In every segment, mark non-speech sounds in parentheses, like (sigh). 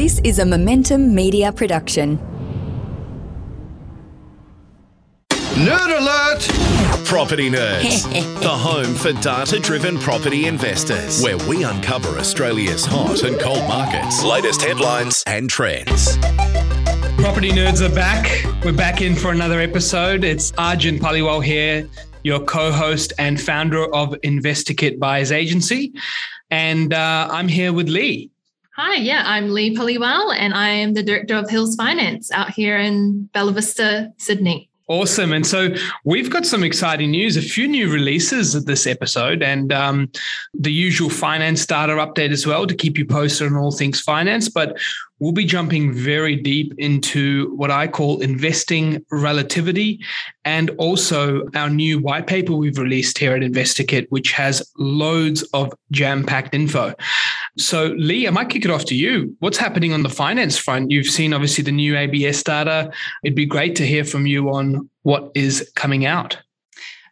This is a Momentum Media production. Nerd alert! Property Nerds, (laughs) the home for data driven property investors, where we uncover Australia's hot and cold markets, latest headlines, and trends. Property nerds are back. We're back in for another episode. It's Arjun Paliwal here, your co-host and founder of InvestorKit Buyers Agency, and uh, I'm here with Leigh. Hi, yeah, I'm Leigh Paliwal, and I am the director of Hills Finance out here in Bella Vista, Sydney. Awesome. And so we've got some exciting news, a few new releases of this episode, and um, the usual finance data update as well to keep you posted on all things finance. But we'll be jumping very deep into what I call investing relativity and also our new white paper we've released here at InvestorKit, which has loads of jam packed info. So, Leigh, I might kick it off to you. What's happening on the finance front? You've seen obviously the new ABS data. It'd be great to hear from you on what is coming out.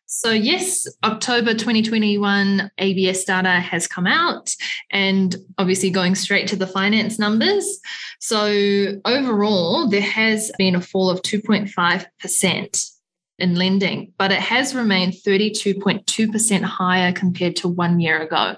So, yes, October 2021 ABS data has come out, and obviously going straight to the finance numbers. So, overall, there has been a fall of 2.5% in lending, but it has remained 32.2% higher compared to one year ago.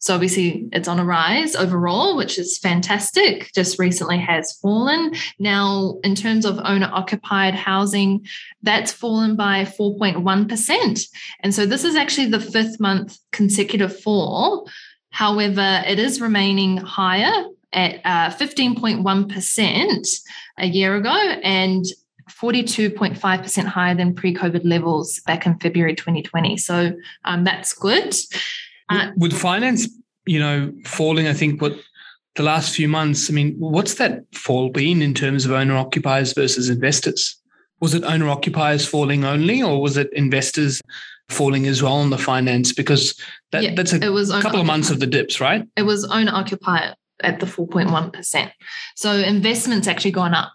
So obviously it's on a rise overall, which is fantastic. Just recently has fallen. Now, in terms of owner occupied housing, that's fallen by 4.1%. And so this is actually the fifth month consecutive fall. However, it is remaining higher at uh, 15.1% a year ago and 42.5% higher than pre COVID levels back in February 2020. So um, that's good. Uh, With finance, you know, falling, I think what the last few months, I mean, what's that fall been in terms of owner occupiers versus investors? Was it owner occupiers falling only, or was it investors falling as well on the finance? Because that, yeah, that's a it was couple of months of the dips, right? It was owner occupier at the 4.1%. So investments actually gone up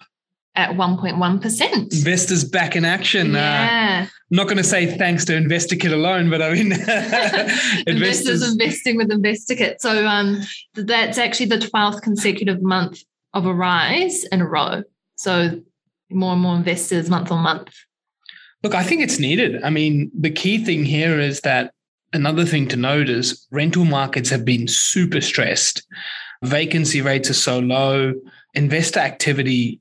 at 1.1%. Investors back in action. Uh, yeah. Uh, I'm not going to say thanks to InvestorKit alone, but I mean, (laughs) investors, investors investing with InvestorKit. So um, that's actually the 12th consecutive month of a rise in a row. So more and more investors month on month. Look, I think it's needed. I mean, the key thing here is that another thing to note is rental markets have been super stressed. Vacancy rates are so low. Investor activity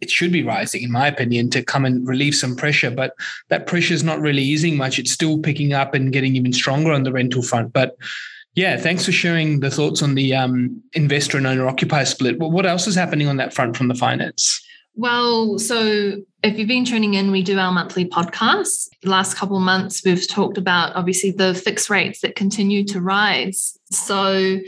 it should be rising, in my opinion, to come and relieve some pressure. But that pressure is not really easing much. It's still picking up and getting even stronger on the rental front. But yeah, thanks for sharing the thoughts on the um, investor and owner occupier split. But what else is happening on that front from the finance? Well, so if you've been tuning in, we do our monthly podcast. The last couple of months, we've talked about obviously the fixed rates that continue to rise. So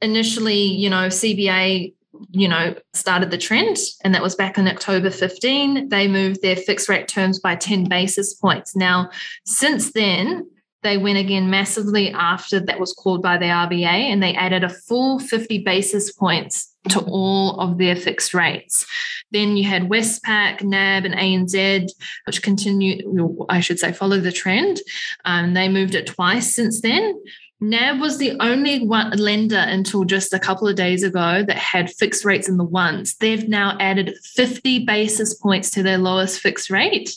initially, you know, CBA you know, started the trend, and that was back in October 15. They moved their fixed rate terms by 10 basis points. Now, since then, they went again massively after that was called by the RBA, and they added a full 50 basis points to all of their fixed rates. Then you had Westpac, NAB, and ANZ, which continue, I should say, follow the trend. Um, they moved it twice since then. NAB was the only one lender until just a couple of days ago that had fixed rates in the ones. They've now added 50 basis points to their lowest fixed rate.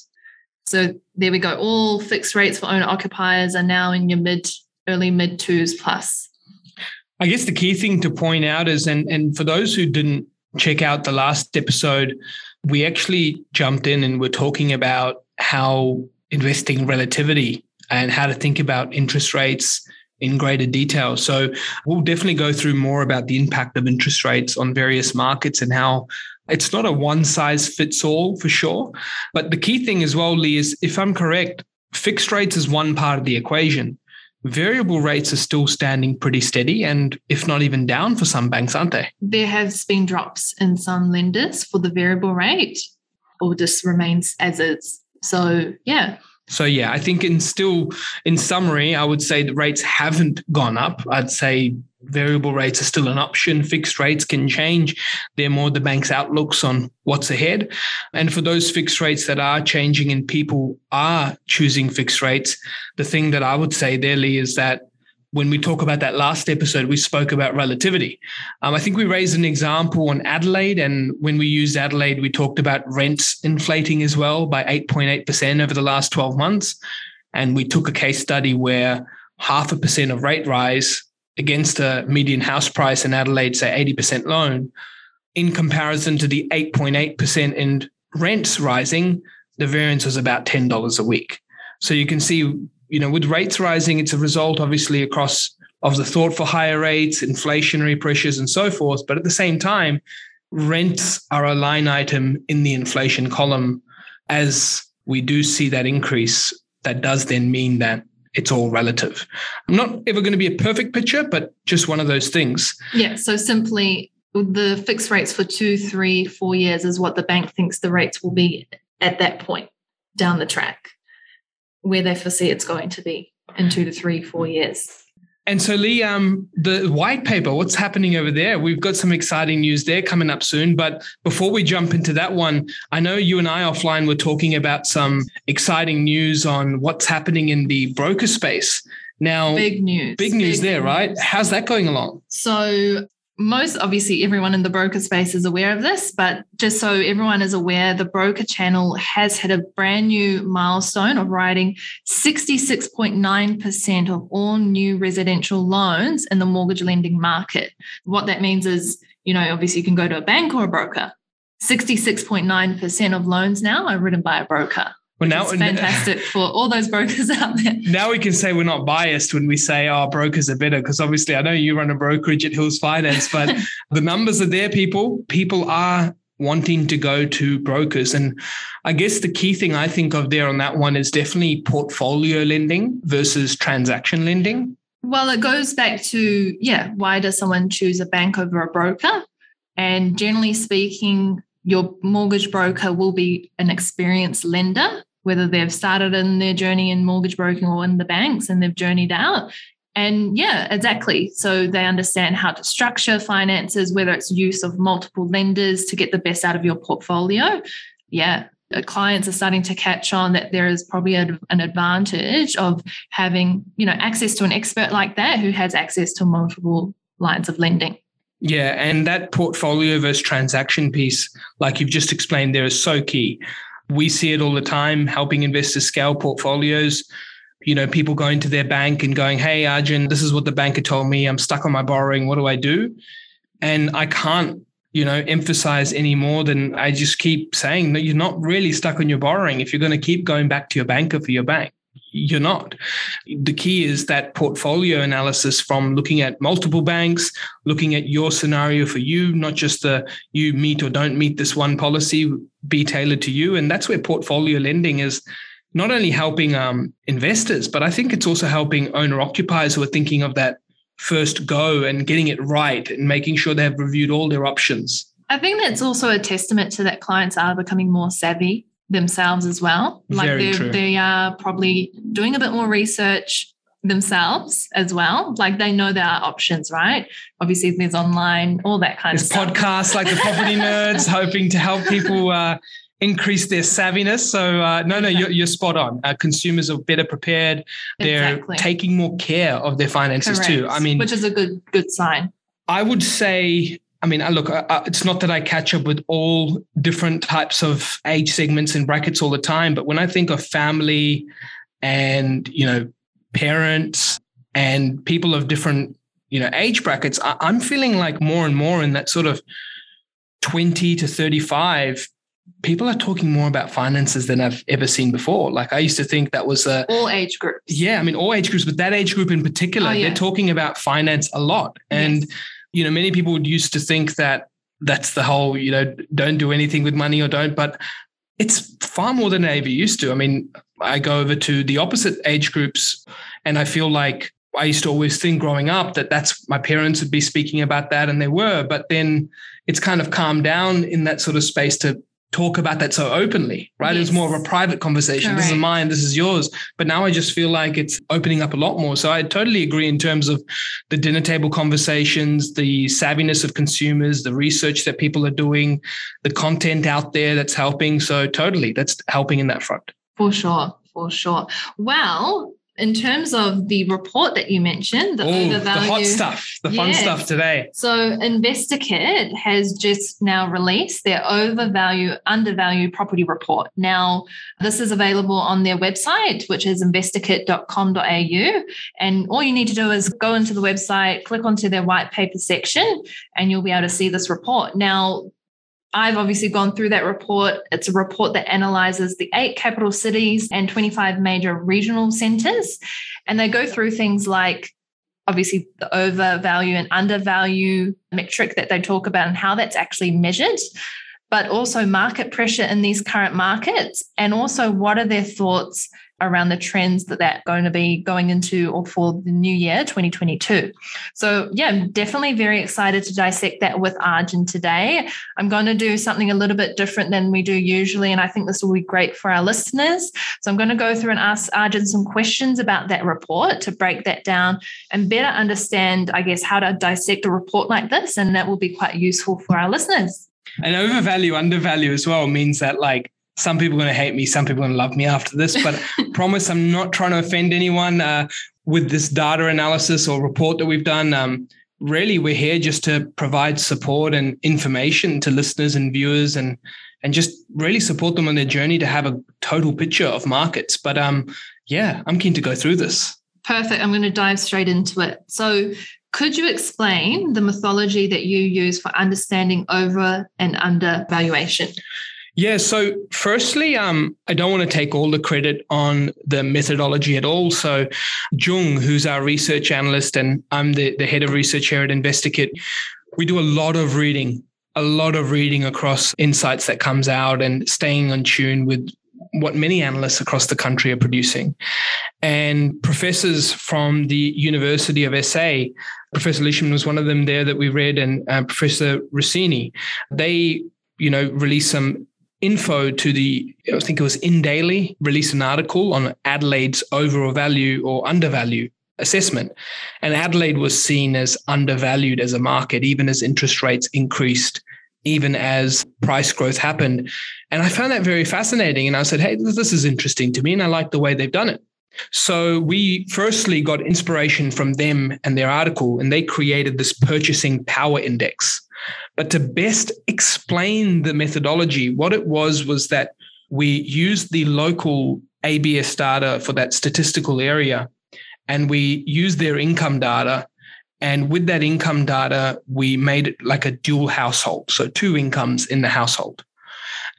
So there we go. All fixed rates for owner occupiers are now in your mid, early mid twos plus. I guess the key thing to point out is, and, and for those who didn't check out the last episode, we actually jumped in and we're talking about how investing relativity and how to think about interest rates in greater detail. So we'll definitely go through more about the impact of interest rates on various markets and how it's not a one size fits all for sure. But the key thing as well, Leigh, is if I'm correct, fixed rates is one part of the equation. Variable rates are still standing pretty steady and if not even down for some banks, aren't they? There has been drops in some lenders for the variable rate or just remains as is. So yeah, so yeah, I think in still in summary, I would say the rates haven't gone up. I'd say variable rates are still an option. Fixed rates can change. They're more the bank's outlooks on what's ahead. And for those fixed rates that are changing and people are choosing fixed rates, the thing that I would say there, Leigh, is that when we talk about that last episode, we spoke about relativity. Um, I think we raised an example on Adelaide, and when we used Adelaide, we talked about rents inflating as well by 8.8% over the last 12 months. And we took a case study where half a percent of rate rise against a median house price in Adelaide, say 80% loan, in comparison to the 8.8% in rents rising, the variance was about $10 a week. So you can see, you know, with rates rising, it's a result obviously across of the thought for higher rates, inflationary pressures, and so forth. But at the same time, rents are a line item in the inflation column. As we do see that increase, that does then mean that it's all relative. I'm not ever going to be a perfect picture, but just one of those things. Yeah. So simply the fixed rates for two, three, four years is what the bank thinks the rates will be at that point down the track, where they foresee it's going to be in two to three, four years. And so, Leigh, um, the white paper, what's happening over there? We've got some exciting news there coming up soon. But before we jump into that one, I know you and I offline were talking about some exciting news on what's happening in the broker space. Now, big news. Big news big there, news. right? How's that going along? So, most obviously everyone in the broker space is aware of this, but just so everyone is aware, the broker channel has hit a brand new milestone of writing 66.9% of all new residential loans in the mortgage lending market. What that means is, you know, obviously you can go to a bank or a broker. 66.9% of loans now are written by a broker. Well, now it's fantastic for all those brokers (laughs) out there. Now we can say we're not biased when we say our oh, brokers are better because obviously I know you run a brokerage at Hills Finance, but (laughs) the numbers are there. People, people are wanting to go to brokers, and I guess the key thing I think of there on that one is definitely portfolio lending versus transaction lending. Well, it goes back to yeah, why does someone choose a bank over a broker? And generally speaking, your mortgage broker will be an experienced lender whether they've started in their journey in mortgage broking or in the banks and they've journeyed out. And yeah, exactly. So they understand how to structure finances, whether it's use of multiple lenders to get the best out of your portfolio. Yeah, clients are starting to catch on that there is probably a, an advantage of having you know access to an expert like that who has access to multiple lines of lending. Yeah, and that portfolio versus transaction piece, like you've just explained, there is so key we see it all the time, helping investors scale portfolios. You know, people going to their bank and going, Hey, Arjun, this is what the banker told me. I'm stuck on my borrowing. What do I do? And I can't, you know, emphasize any more than I just keep saying that you're not really stuck on your borrowing if you're going to keep going back to your banker for your bank you're not. The key is that portfolio analysis from looking at multiple banks, looking at your scenario for you, not just the you meet or don't meet this one policy, be tailored to you. And that's where portfolio lending is not only helping um, investors, but I think it's also helping owner occupiers who are thinking of that first go and getting it right and making sure they have reviewed all their options. I think that's also a testament to that clients are becoming more savvy themselves as well. Like they they are probably doing a bit more research themselves as well. Like they know there are options, right? Obviously, there's online, all that kind there's of stuff. podcasts like the Property Nerds, (laughs) hoping to help people uh, increase their savviness. So uh, no, no, you're, you're spot on. Uh, consumers are better prepared. They're exactly. taking more care of their finances Correct. too. I mean, which is a good good sign. I would say I mean, look, it's not that I catch up with all different types of age segments and brackets all the time, but when I think of family and, you know, parents and people of different, you know, age brackets, I'm feeling like more and more in that sort of 20 to 35 people are talking more about finances than I've ever seen before. Like I used to think that was a all age groups. Yeah, I mean all age groups, but that age group in particular, oh, yeah. they're talking about finance a lot. And yes you know, many people used to think that that's the whole, you know, don't do anything with money or don't, but it's far more than I ever used to. I mean, I go over to the opposite age groups and I feel like I used to always think growing up that that's my parents would be speaking about that and they were, but then it's kind of calmed down in that sort of space to talk about that so openly, right? Yes. It was more of a private conversation. Correct. This is mine, this is yours. But now I just feel like it's opening up a lot more. So I totally agree in terms of the dinner table conversations, the savviness of consumers, the research that people are doing, the content out there that's helping. So totally, that's helping in that front. For sure, for sure. Well, in terms of the report that you mentioned, the, Ooh, the hot stuff, the fun stuff today. So, InvestorKit has just now released their overvalue, undervalue property report. Now, this is available on their website, which is investorkit.com.au. And all you need to do is go into the website, click onto their white paper section, and you'll be able to see this report. Now, I've obviously gone through that report. It's a report that analyzes the eight capital cities and 25 major regional centers. And they go through things like obviously the overvalue and undervalue metric that they talk about and how that's actually measured, but also market pressure in these current markets. And also, what are their thoughts around the trends that that's going to be going into or for the new year 2022 so yeah i'm definitely very excited to dissect that with arjun today. I'm going to do something a little bit different than we do usually and i think this will be great for our listeners. So i'm going to go through and ask arjun some questions about that report to break that down and better understand i guess how to dissect a report like this and that will be quite useful for our listeners. And overvalue undervalue as well means that like some people are going to hate me, some people are going to love me after this, but (laughs) promise I'm not trying to offend anyone uh, with this data analysis or report that we've done. Um, really, we're here just to provide support and information to listeners and viewers and and just really support them on their journey to have a total picture of markets. But um, yeah, I'm keen to go through this. Perfect. I'm going to dive straight into it. So, could you explain the methodology that you use for understanding over and under valuation? Yeah. So, firstly, um, I don't want to take all the credit on the methodology at all. So, Jung, who's our research analyst, and I'm the, the head of research here at InvestorKit, we do a lot of reading, a lot of reading across insights that comes out and staying on tune with what many analysts across the country are producing. And professors from the University of SA, Professor Lishman was one of them there that we read, and uh, Professor Rossini, they you know, released some info to the, I think it was InDaily, released an article on Adelaide's overvalue or undervalue assessment. And Adelaide was seen as undervalued as a market, even as interest rates increased, even as price growth happened. And I found that very fascinating. And I said, hey, this is interesting to me. And I like the way they've done it. So we firstly got inspiration from them and their article, and they created this purchasing power index. But to best explain the methodology, what it was was that we used the local ABS data for that statistical area and we used their income data. And with that income data, we made it like a dual household. So two incomes in the household.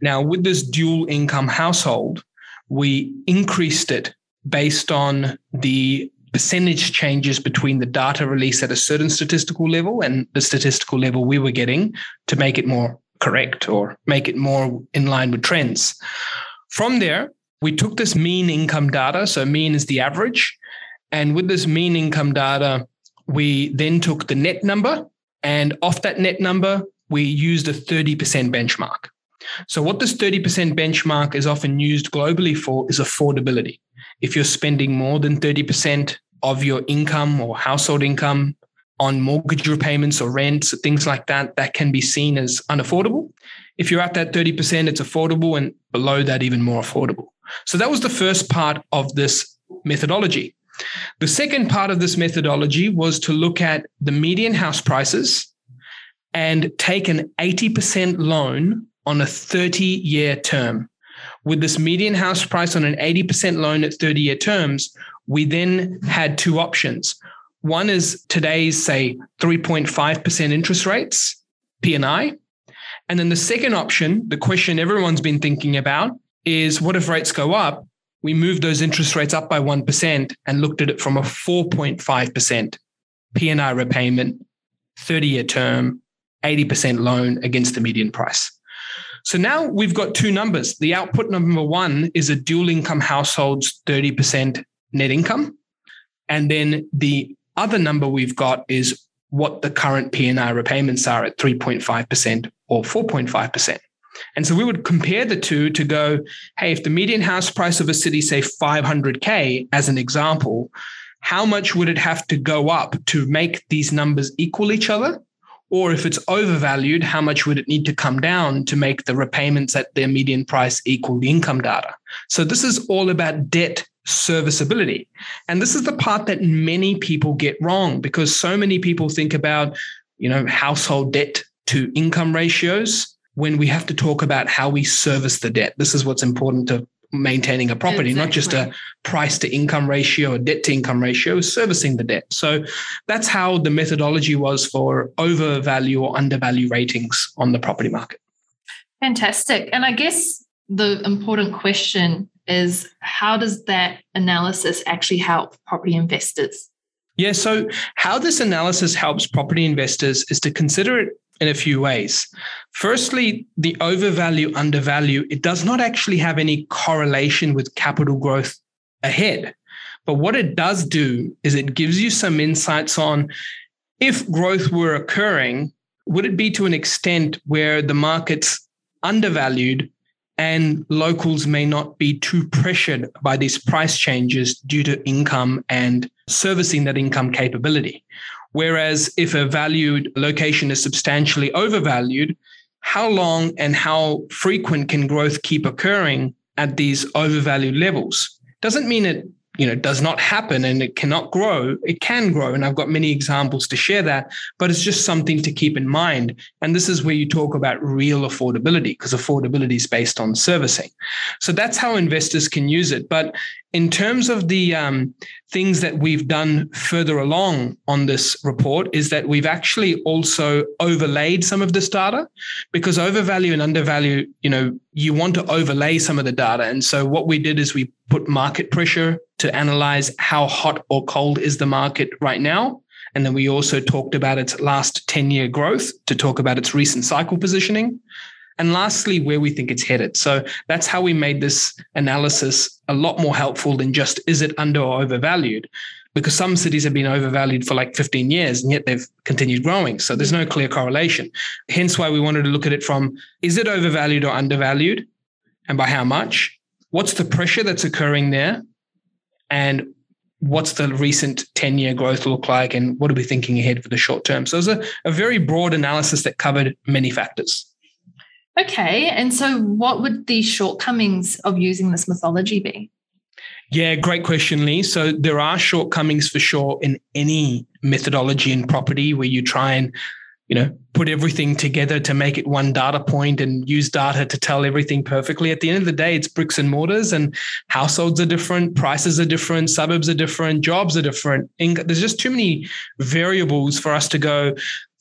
Now, with this dual income household, we increased it based on the percentage changes between the data release at a certain statistical level and the statistical level we were getting to make it more correct or make it more in line with trends. From there, we took this mean income data. So, mean is the average. And with this mean income data, we then took the net number. And off that net number, we used a 30% benchmark. So, what this 30% benchmark is often used globally for is affordability. If you're spending more than 30% of your income or household income on mortgage repayments or rents, things like that, that can be seen as unaffordable. If you're at that 30%, it's affordable, and below that, even more affordable. So that was the first part of this methodology. The second part of this methodology was to look at the median house prices and take an 80% loan on a 30 year term. With this median house price on an 80% loan at 30 year terms, we then had two options. One is today's, say, 3.5% interest rates, P&I. And then the second option, the question everyone's been thinking about is what if rates go up? We moved those interest rates up by 1% and looked at it from a 4.5% P&I repayment, 30 year term, 80% loan against the median price. So now we've got two numbers. The output number one is a dual income household's 30% net income. And then the other number we've got is what the current P&I repayments are at 3.5% or 4.5%. And so we would compare the two to go, hey, if the median house price of a city, say 500K as an example, how much would it have to go up to make these numbers equal each other? Or if it's overvalued, how much would it need to come down to make the repayments at their median price equal the income data? So this is all about debt serviceability. And this is the part that many people get wrong because so many people think about, you know, household debt to income ratios when we have to talk about how we service the debt. This is what's important to maintaining a property, exactly. not just a price to income ratio or debt to income ratio, servicing the debt. So that's how the methodology was for overvalue or undervalue ratings on the property market. Fantastic. And I guess the important question is how does that analysis actually help property investors? Yeah, so how this analysis helps property investors is to consider it in a few ways. Firstly, the overvalue, undervalue, it does not actually have any correlation with capital growth ahead. But what it does do is it gives you some insights on if growth were occurring, would it be to an extent where the market's undervalued and locals may not be too pressured by these price changes due to income and servicing that income capability? Whereas if a valued location is substantially overvalued, how long and how frequent can growth keep occurring at these overvalued levels? Doesn't mean it you know does not happen and it cannot grow it can grow. And i've got many examples to share that but it's just something to keep in mind. And this is where you talk about real affordability because affordability is based on servicing. So that's how investors can use it. But in terms of the um, things that we've done further along on this report is that we've actually also overlaid some of this data because overvalue and undervalue you know you want to overlay some of the data and so what we did is we put market pressure to analyze how hot or cold is the market right now. And then we also talked about its last 10 year growth to talk about its recent cycle positioning. And lastly, where we think it's headed. So that's how we made this analysis a lot more helpful than just is it under or overvalued? Because some cities have been overvalued for like 15 years and yet they've continued growing. So there's no clear correlation. Hence why we wanted to look at it from is it overvalued or undervalued? And by how much? What's the pressure that's occurring there? and what's the recent 10 year growth look like and what are we thinking ahead for the short term so it was a, a very broad analysis that covered many factors okay and so what would the shortcomings of using this mythology be yeah, great question, Leigh. So there are shortcomings for sure in any methodology in property where you try and you know, put everything together to make it one data point and use data to tell everything perfectly. At the end of the day, it's bricks and mortars, and households are different, prices are different, suburbs are different, jobs are different. There's just too many variables for us to go,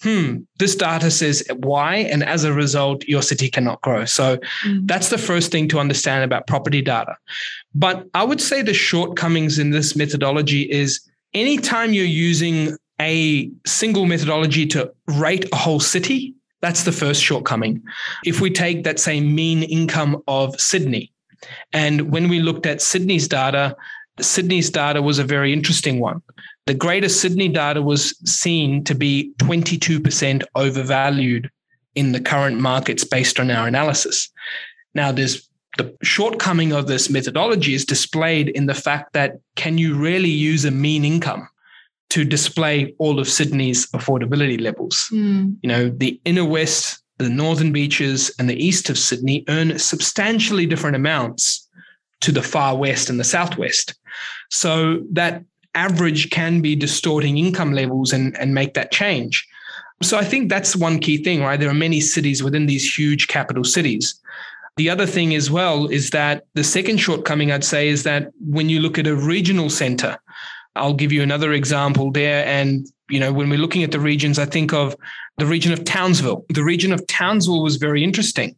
hmm, this data says why, and as a result, your city cannot grow. So mm. that's the first thing to understand about property data. But I would say the shortcomings in this methodology is anytime you're using a single methodology to rate a whole city, that's the first shortcoming. If we take that same mean income of Sydney, and when we looked at Sydney's data, Sydney's data was a very interesting one. The Greater Sydney data was seen to be 22% overvalued in the current markets based on our analysis. Now, there's the shortcoming of this methodology is displayed in the fact that can you really use a mean income? to display all of Sydney's affordability levels. Mm. You know, the inner west, the northern beaches, and the east of Sydney earn substantially different amounts to the far west and the southwest. So that average can be distorting income levels and, and make that change. So I think that's one key thing, right? There are many cities within these huge capital cities. The other thing as well is that the second shortcoming I'd say is that when you look at a regional center, I'll give you another example there. And, you know, when we're looking at the regions, I think of the region of Townsville. The region of Townsville was very interesting.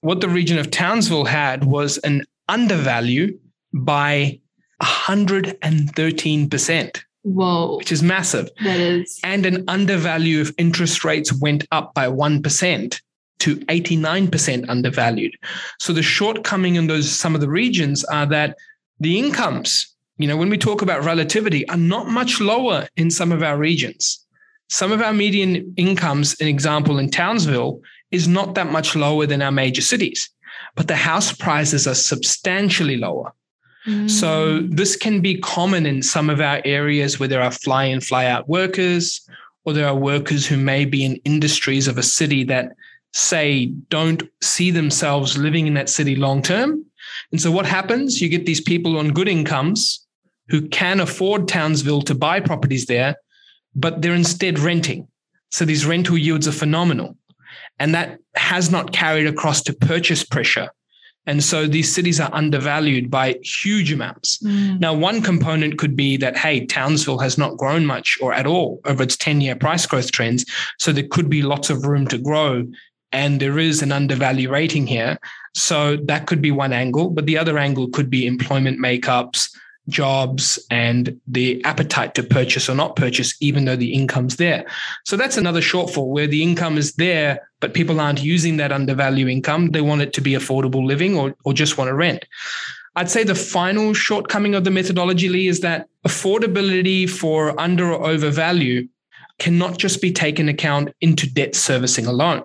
What the region of Townsville had was an undervalue by 113%. Whoa. Which is massive. That is. And an undervalue if interest rates went up by 1% to 89% undervalued. So the shortcoming in those some of the regions are that the incomes you know, when we talk about relativity, are not much lower in some of our regions. Some of our median incomes, an example in Townsville, is not that much lower than our major cities, but the house prices are substantially lower. Mm. So this can be common in some of our areas where there are fly in, fly out workers, or there are workers who may be in industries of a city that say don't see themselves living in that city long term And so what happens? You get these people on good incomes who can afford Townsville to buy properties there, but they're instead renting. So these rental yields are phenomenal. And that has not carried across to purchase pressure. And so these cities are undervalued by huge amounts. Mm. Now, one component could be that, hey, Townsville has not grown much or at all over its 10 year price growth trends. So there could be lots of room to grow. And there is an undervalue rating here. So that could be one angle. But the other angle could be employment makeups, jobs and the appetite to purchase or not purchase, even though the income's there. So that's another shortfall where the income is there, but people aren't using that undervalue income. They want it to be affordable living or, or just want to rent. I'd say the final shortcoming of the methodology, Leigh, is that affordability for under or over value cannot just be taken account into debt servicing alone.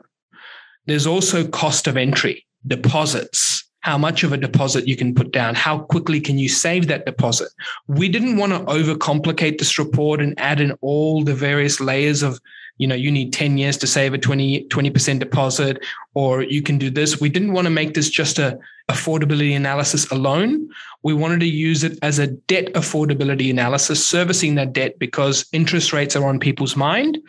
There's also cost of entry, deposits, how much of a deposit you can put down, how quickly can you save that deposit. We didn't want to overcomplicate this report and add in all the various layers of, you know, you need 10 years to save a 20, 20% deposit, or you can do this. We didn't want to make this just a affordability analysis alone. We wanted to use it as a debt affordability analysis, servicing that debt because interest rates are on people's mind.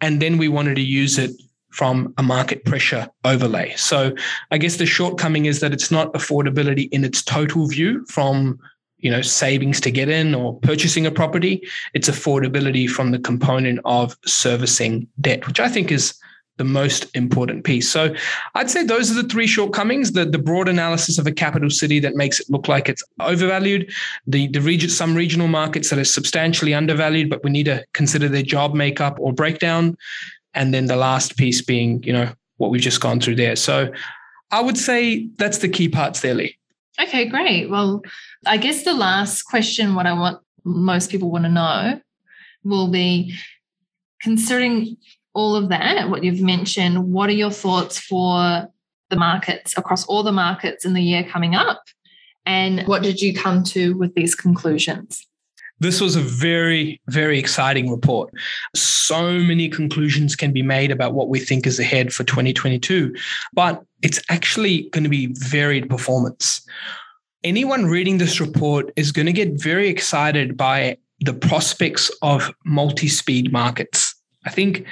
And then we wanted to use it from a market pressure overlay. So I guess the shortcoming is that it's not affordability in its total view from you know savings to get in or purchasing a property. It's affordability from the component of servicing debt which i think is the most important piece. So i'd say those are the three shortcomings. The, the broad analysis of a capital city that makes it look like it's overvalued. The, the region some regional markets that are substantially undervalued but we need to consider their job makeup or breakdown and then the last piece being, you know, what we've just gone through there. So I would say that's the key parts there, Leigh. Okay, great. Well, I guess the last question, what I want most people want to know will be considering all of that, what you've mentioned, what are your thoughts for the markets across all the markets in the year coming up? And what did you come to with these conclusions? This was a very, very exciting report. So many conclusions can be made about what we think is ahead for 2022, but it's actually going to be varied performance. Anyone reading this report is going to get very excited by the prospects of multi speed markets. I think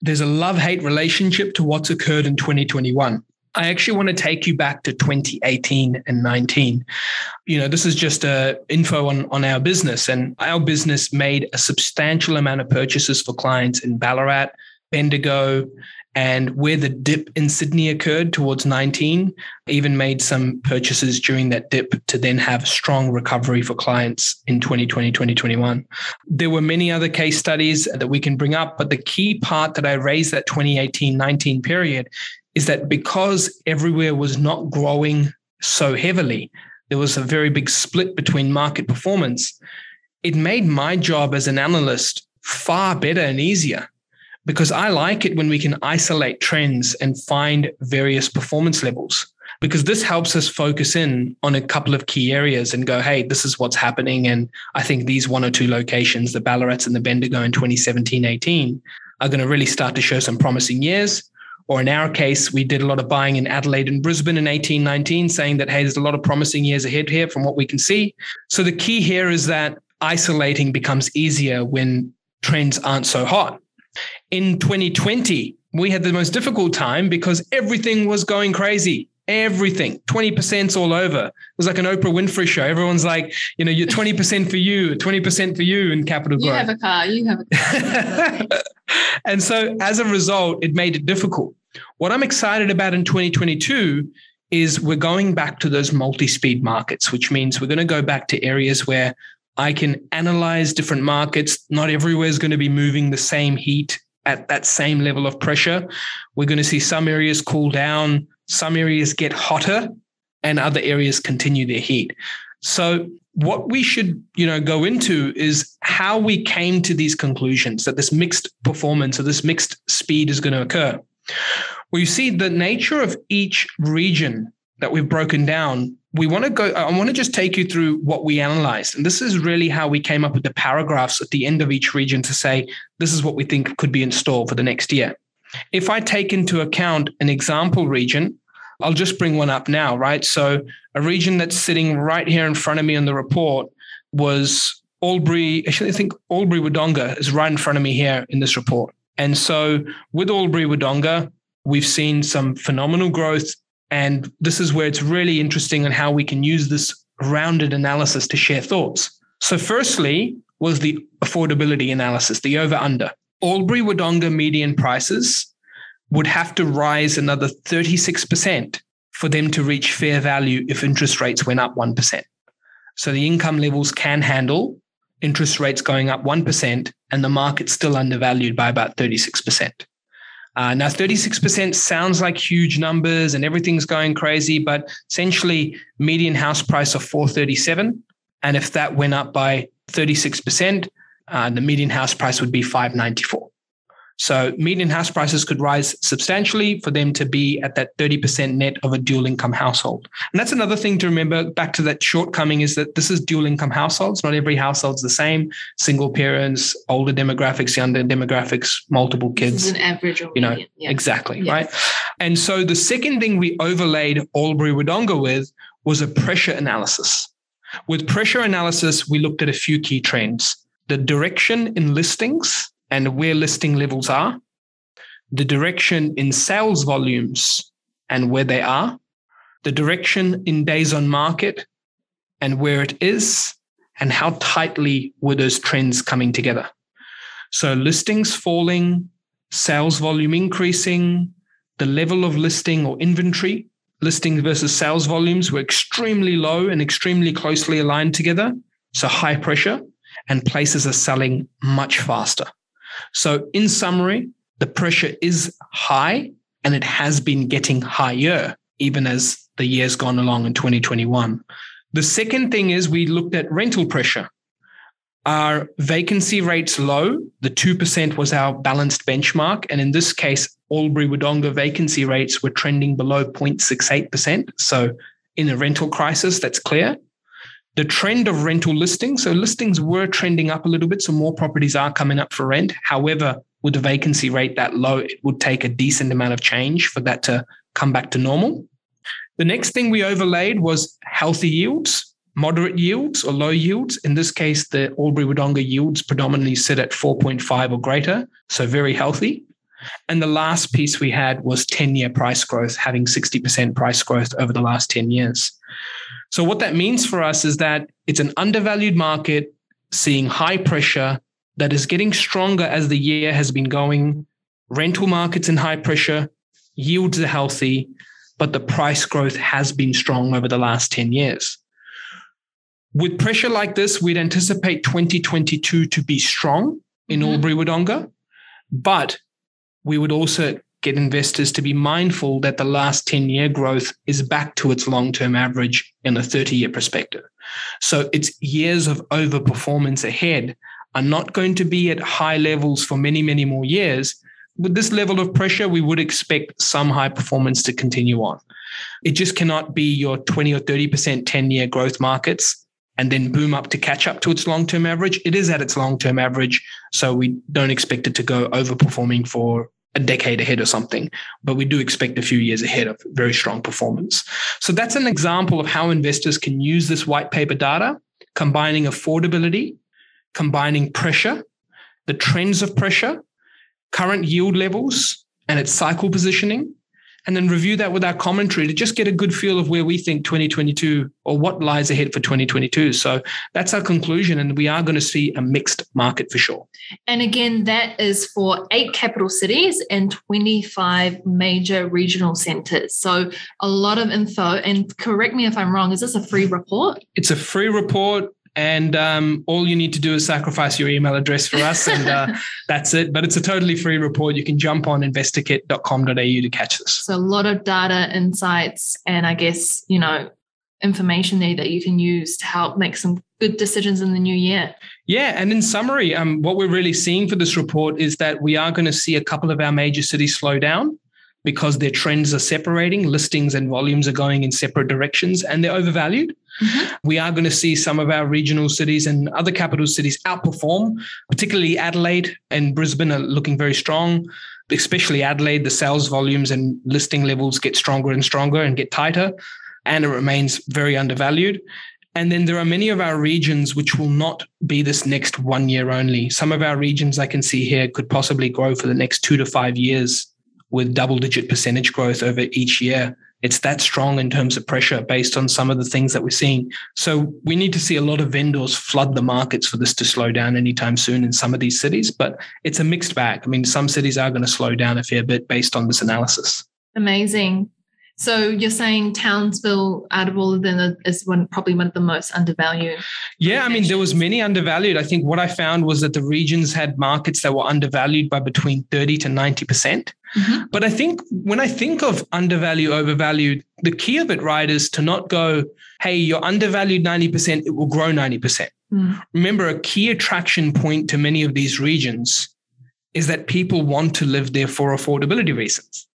there's a love hate relationship to what's occurred in 2021. I actually want to take you back to 2018 and 19. You know, this is just a info on, on our business, and our business made a substantial amount of purchases for clients in Ballarat, Bendigo, and where the dip in Sydney occurred towards 19, even made some purchases during that dip to then have strong recovery for clients in 2020, 2021. There were many other case studies that we can bring up, but the key part that I raised that 2018 19 period is that because everywhere was not growing so heavily, there was a very big split between market performance. It made my job as an analyst far better and easier because I like it when we can isolate trends and find various performance levels because this helps us focus in on a couple of key areas and go, hey, this is what's happening. And I think these one or two locations, the Ballarats and the Bendigo in 2017 18, are going to really start to show some promising years. Or in our case, we did a lot of buying in Adelaide and Brisbane in 1819, saying that, hey, there's a lot of promising years ahead here from what we can see. So the key here is that isolating becomes easier when trends aren't so hot. In 2020, we had the most difficult time because everything was going crazy. Everything, 20% all over. It was like an Oprah Winfrey show. Everyone's like, you know, you're 20% for you, 20% for you in capital growth. You have a car, you have a car. (laughs) and so as a result, it made it difficult. What I'm excited about in 2022 is we're going back to those multi speed markets, which means we're going to go back to areas where I can analyze different markets. Not everywhere is going to be moving the same heat at that same level of pressure. We're going to see some areas cool down, some areas get hotter and other areas continue their heat. So what we should, you know, go into is how we came to these conclusions that this mixed performance or this mixed speed is going to occur. Well, you see the nature of each region that we've broken down. We want to go, I want to just take you through what we analyzed. And this is really how we came up with the paragraphs at the end of each region to say, this is what we think could be in store for the next year. If I take into account an example region, I'll just bring one up now, right? So a region that's sitting right here in front of me in the report was Albury. Actually, I think Albury Wodonga is right in front of me here in this report. And so with Albury Wodonga, we've seen some phenomenal growth. And this is where it's really interesting on how we can use this rounded analysis to share thoughts. So, firstly, was the affordability analysis, the over under. Albury Wodonga median prices would have to rise another 36% for them to reach fair value if interest rates went up 1%. So the income levels can handle interest rates going up 1% and the market's still undervalued by about 36%. Uh, now, 36% sounds like huge numbers and everything's going crazy, but essentially, median house price of 437. And if that went up by 36%, uh, the median house price would be 594. So median house prices could rise substantially for them to be at that 30% net of a dual income household. And that's another thing to remember back to that shortcoming is that this is dual income households. Not every household's the same. Single parents, older demographics, younger demographics, multiple kids. an average you know, yeah. exactly. Yeah. Right. And so the second thing we overlaid Albury Wodonga with was a pressure analysis. With pressure analysis, we looked at a few key trends. The direction in listings and where listing levels are, the direction in sales volumes and where they are, the direction in days on market and where it is, and how tightly were those trends coming together. So listings falling, sales volume increasing, the level of listing or inventory, listings versus sales volumes were extremely low and extremely closely aligned together. So high pressure, and places are selling much faster. So, in summary, the pressure is high and it has been getting higher even as the years gone along in 2021. The second thing is we looked at rental pressure. Are vacancy rates low? The 2% was our balanced benchmark. And in this case, Albury Wodonga vacancy rates were trending below 0.68%. So in a rental crisis, that's clear the trend of rental listings. So listings were trending up a little bit. So more properties are coming up for rent. However, with the vacancy rate that low, it would take a decent amount of change for that to come back to normal. The next thing we overlaid was healthy yields, moderate yields or low yields. In this case, the Albury Wodonga yields predominantly sit at 4.5 or greater. So very healthy. And the last piece we had was 10 year price growth, having 60% price growth over the last 10 years. So, what that means for us is that it's an undervalued market seeing high pressure that is getting stronger as the year has been going. Rental markets in high pressure, yields are healthy, but the price growth has been strong over the last 10 years. With pressure like this, we'd anticipate 2022 to be strong in mm-hmm. Albury Wodonga, but we would also get investors to be mindful that the last 10 year growth is back to its long term average in a 30 year perspective. So its years of overperformance ahead are not going to be at high levels for many, many more years. With this level of pressure, we would expect some high performance to continue on. It just cannot be your 20 or 30% 10 year growth markets and then boom up to catch up to its long term average. It is at its long term average. So we don't expect it to go overperforming for a decade ahead or something, but we do expect a few years ahead of very strong performance. So that's an example of how investors can use this white paper data, combining affordability, combining pressure, the trends of pressure, current yield levels, and its cycle positioning, and then review that with our commentary to just get a good feel of where we think 2022 or what lies ahead for 2022. So that's our conclusion. And we are going to see a mixed market for sure. And again, that is for eight capital cities and 25 major regional centers. So a lot of info. And correct me if I'm wrong, is this a free report? It's a free report and um, all you need to do is sacrifice your email address for us and uh, (laughs) that's it. But it's a totally free report. You can jump on investorkit.com.au to catch this. So a lot of data insights and i guess you know information there that you can use to help make some good decisions in the new year. Yeah and in summary um, what we're really seeing for this report is that we are going to see a couple of our major cities slow down because their trends are separating listings and volumes are going in separate directions and they're overvalued Mm-hmm. We are going to see some of our regional cities and other capital cities outperform, particularly Adelaide and Brisbane are looking very strong. especially Adelaide, the sales volumes and listing levels get stronger and stronger and get tighter, and it remains very undervalued. And then there are many of our regions which will not be this next one year only. Some of our regions I can see here could possibly grow for the next two to five years with double digit percentage growth over each year. It's that strong in terms of pressure based on some of the things that we're seeing. So we need to see a lot of vendors flood the markets for this to slow down anytime soon in some of these cities, but it's a mixed bag. I mean, some cities are going to slow down a fair bit based on this analysis. Amazing. So you're saying Townsville, out of all of them, is one probably one of the most undervalued. Yeah, I mean there was many undervalued. I think what I found was that the regions had markets that were undervalued by between thirty to ninety percent. Mm-hmm. But I think when I think of undervalued, overvalued, the key of it, right, is to not go, "Hey, you're undervalued ninety percent; it will grow ninety percent." Mm. Remember, a key attraction point to many of these regions is that people want to live there for affordability reasons.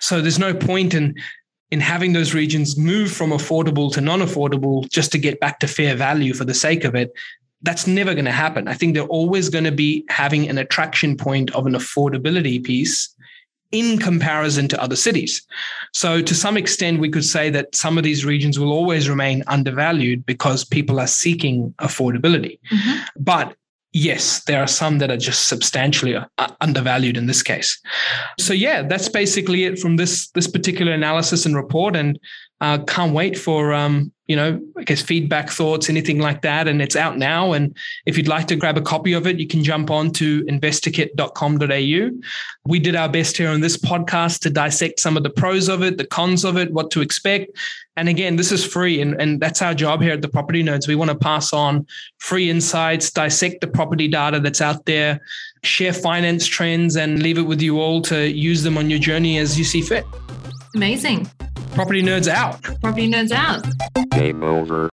So there's no point in in having those regions move from affordable to non-affordable just to get back to fair value for the sake of it that's never going to happen. I think they're always going to be having an attraction point of an affordability piece in comparison to other cities. So to some extent we could say that some of these regions will always remain undervalued because people are seeking affordability. Mm-hmm. but yes, there are some that are just substantially uh, undervalued in this case. So yeah, that's basically it from this this particular analysis and report, and uh, can't wait for um, you know I guess feedback, thoughts, anything like that. And it's out now. And if you'd like to grab a copy of it, you can jump on to investorkit.com.au. We did our best here on this podcast to dissect some of the pros of it, the cons of it, what to expect. And again, this is free, and, and that's our job here at the Property Nerds. We want to pass on free insights, dissect the property data that's out there, share finance trends, and leave it with you all to use them on your journey as you see fit. Amazing. Property Nerds out. Property Nerds out. Game over.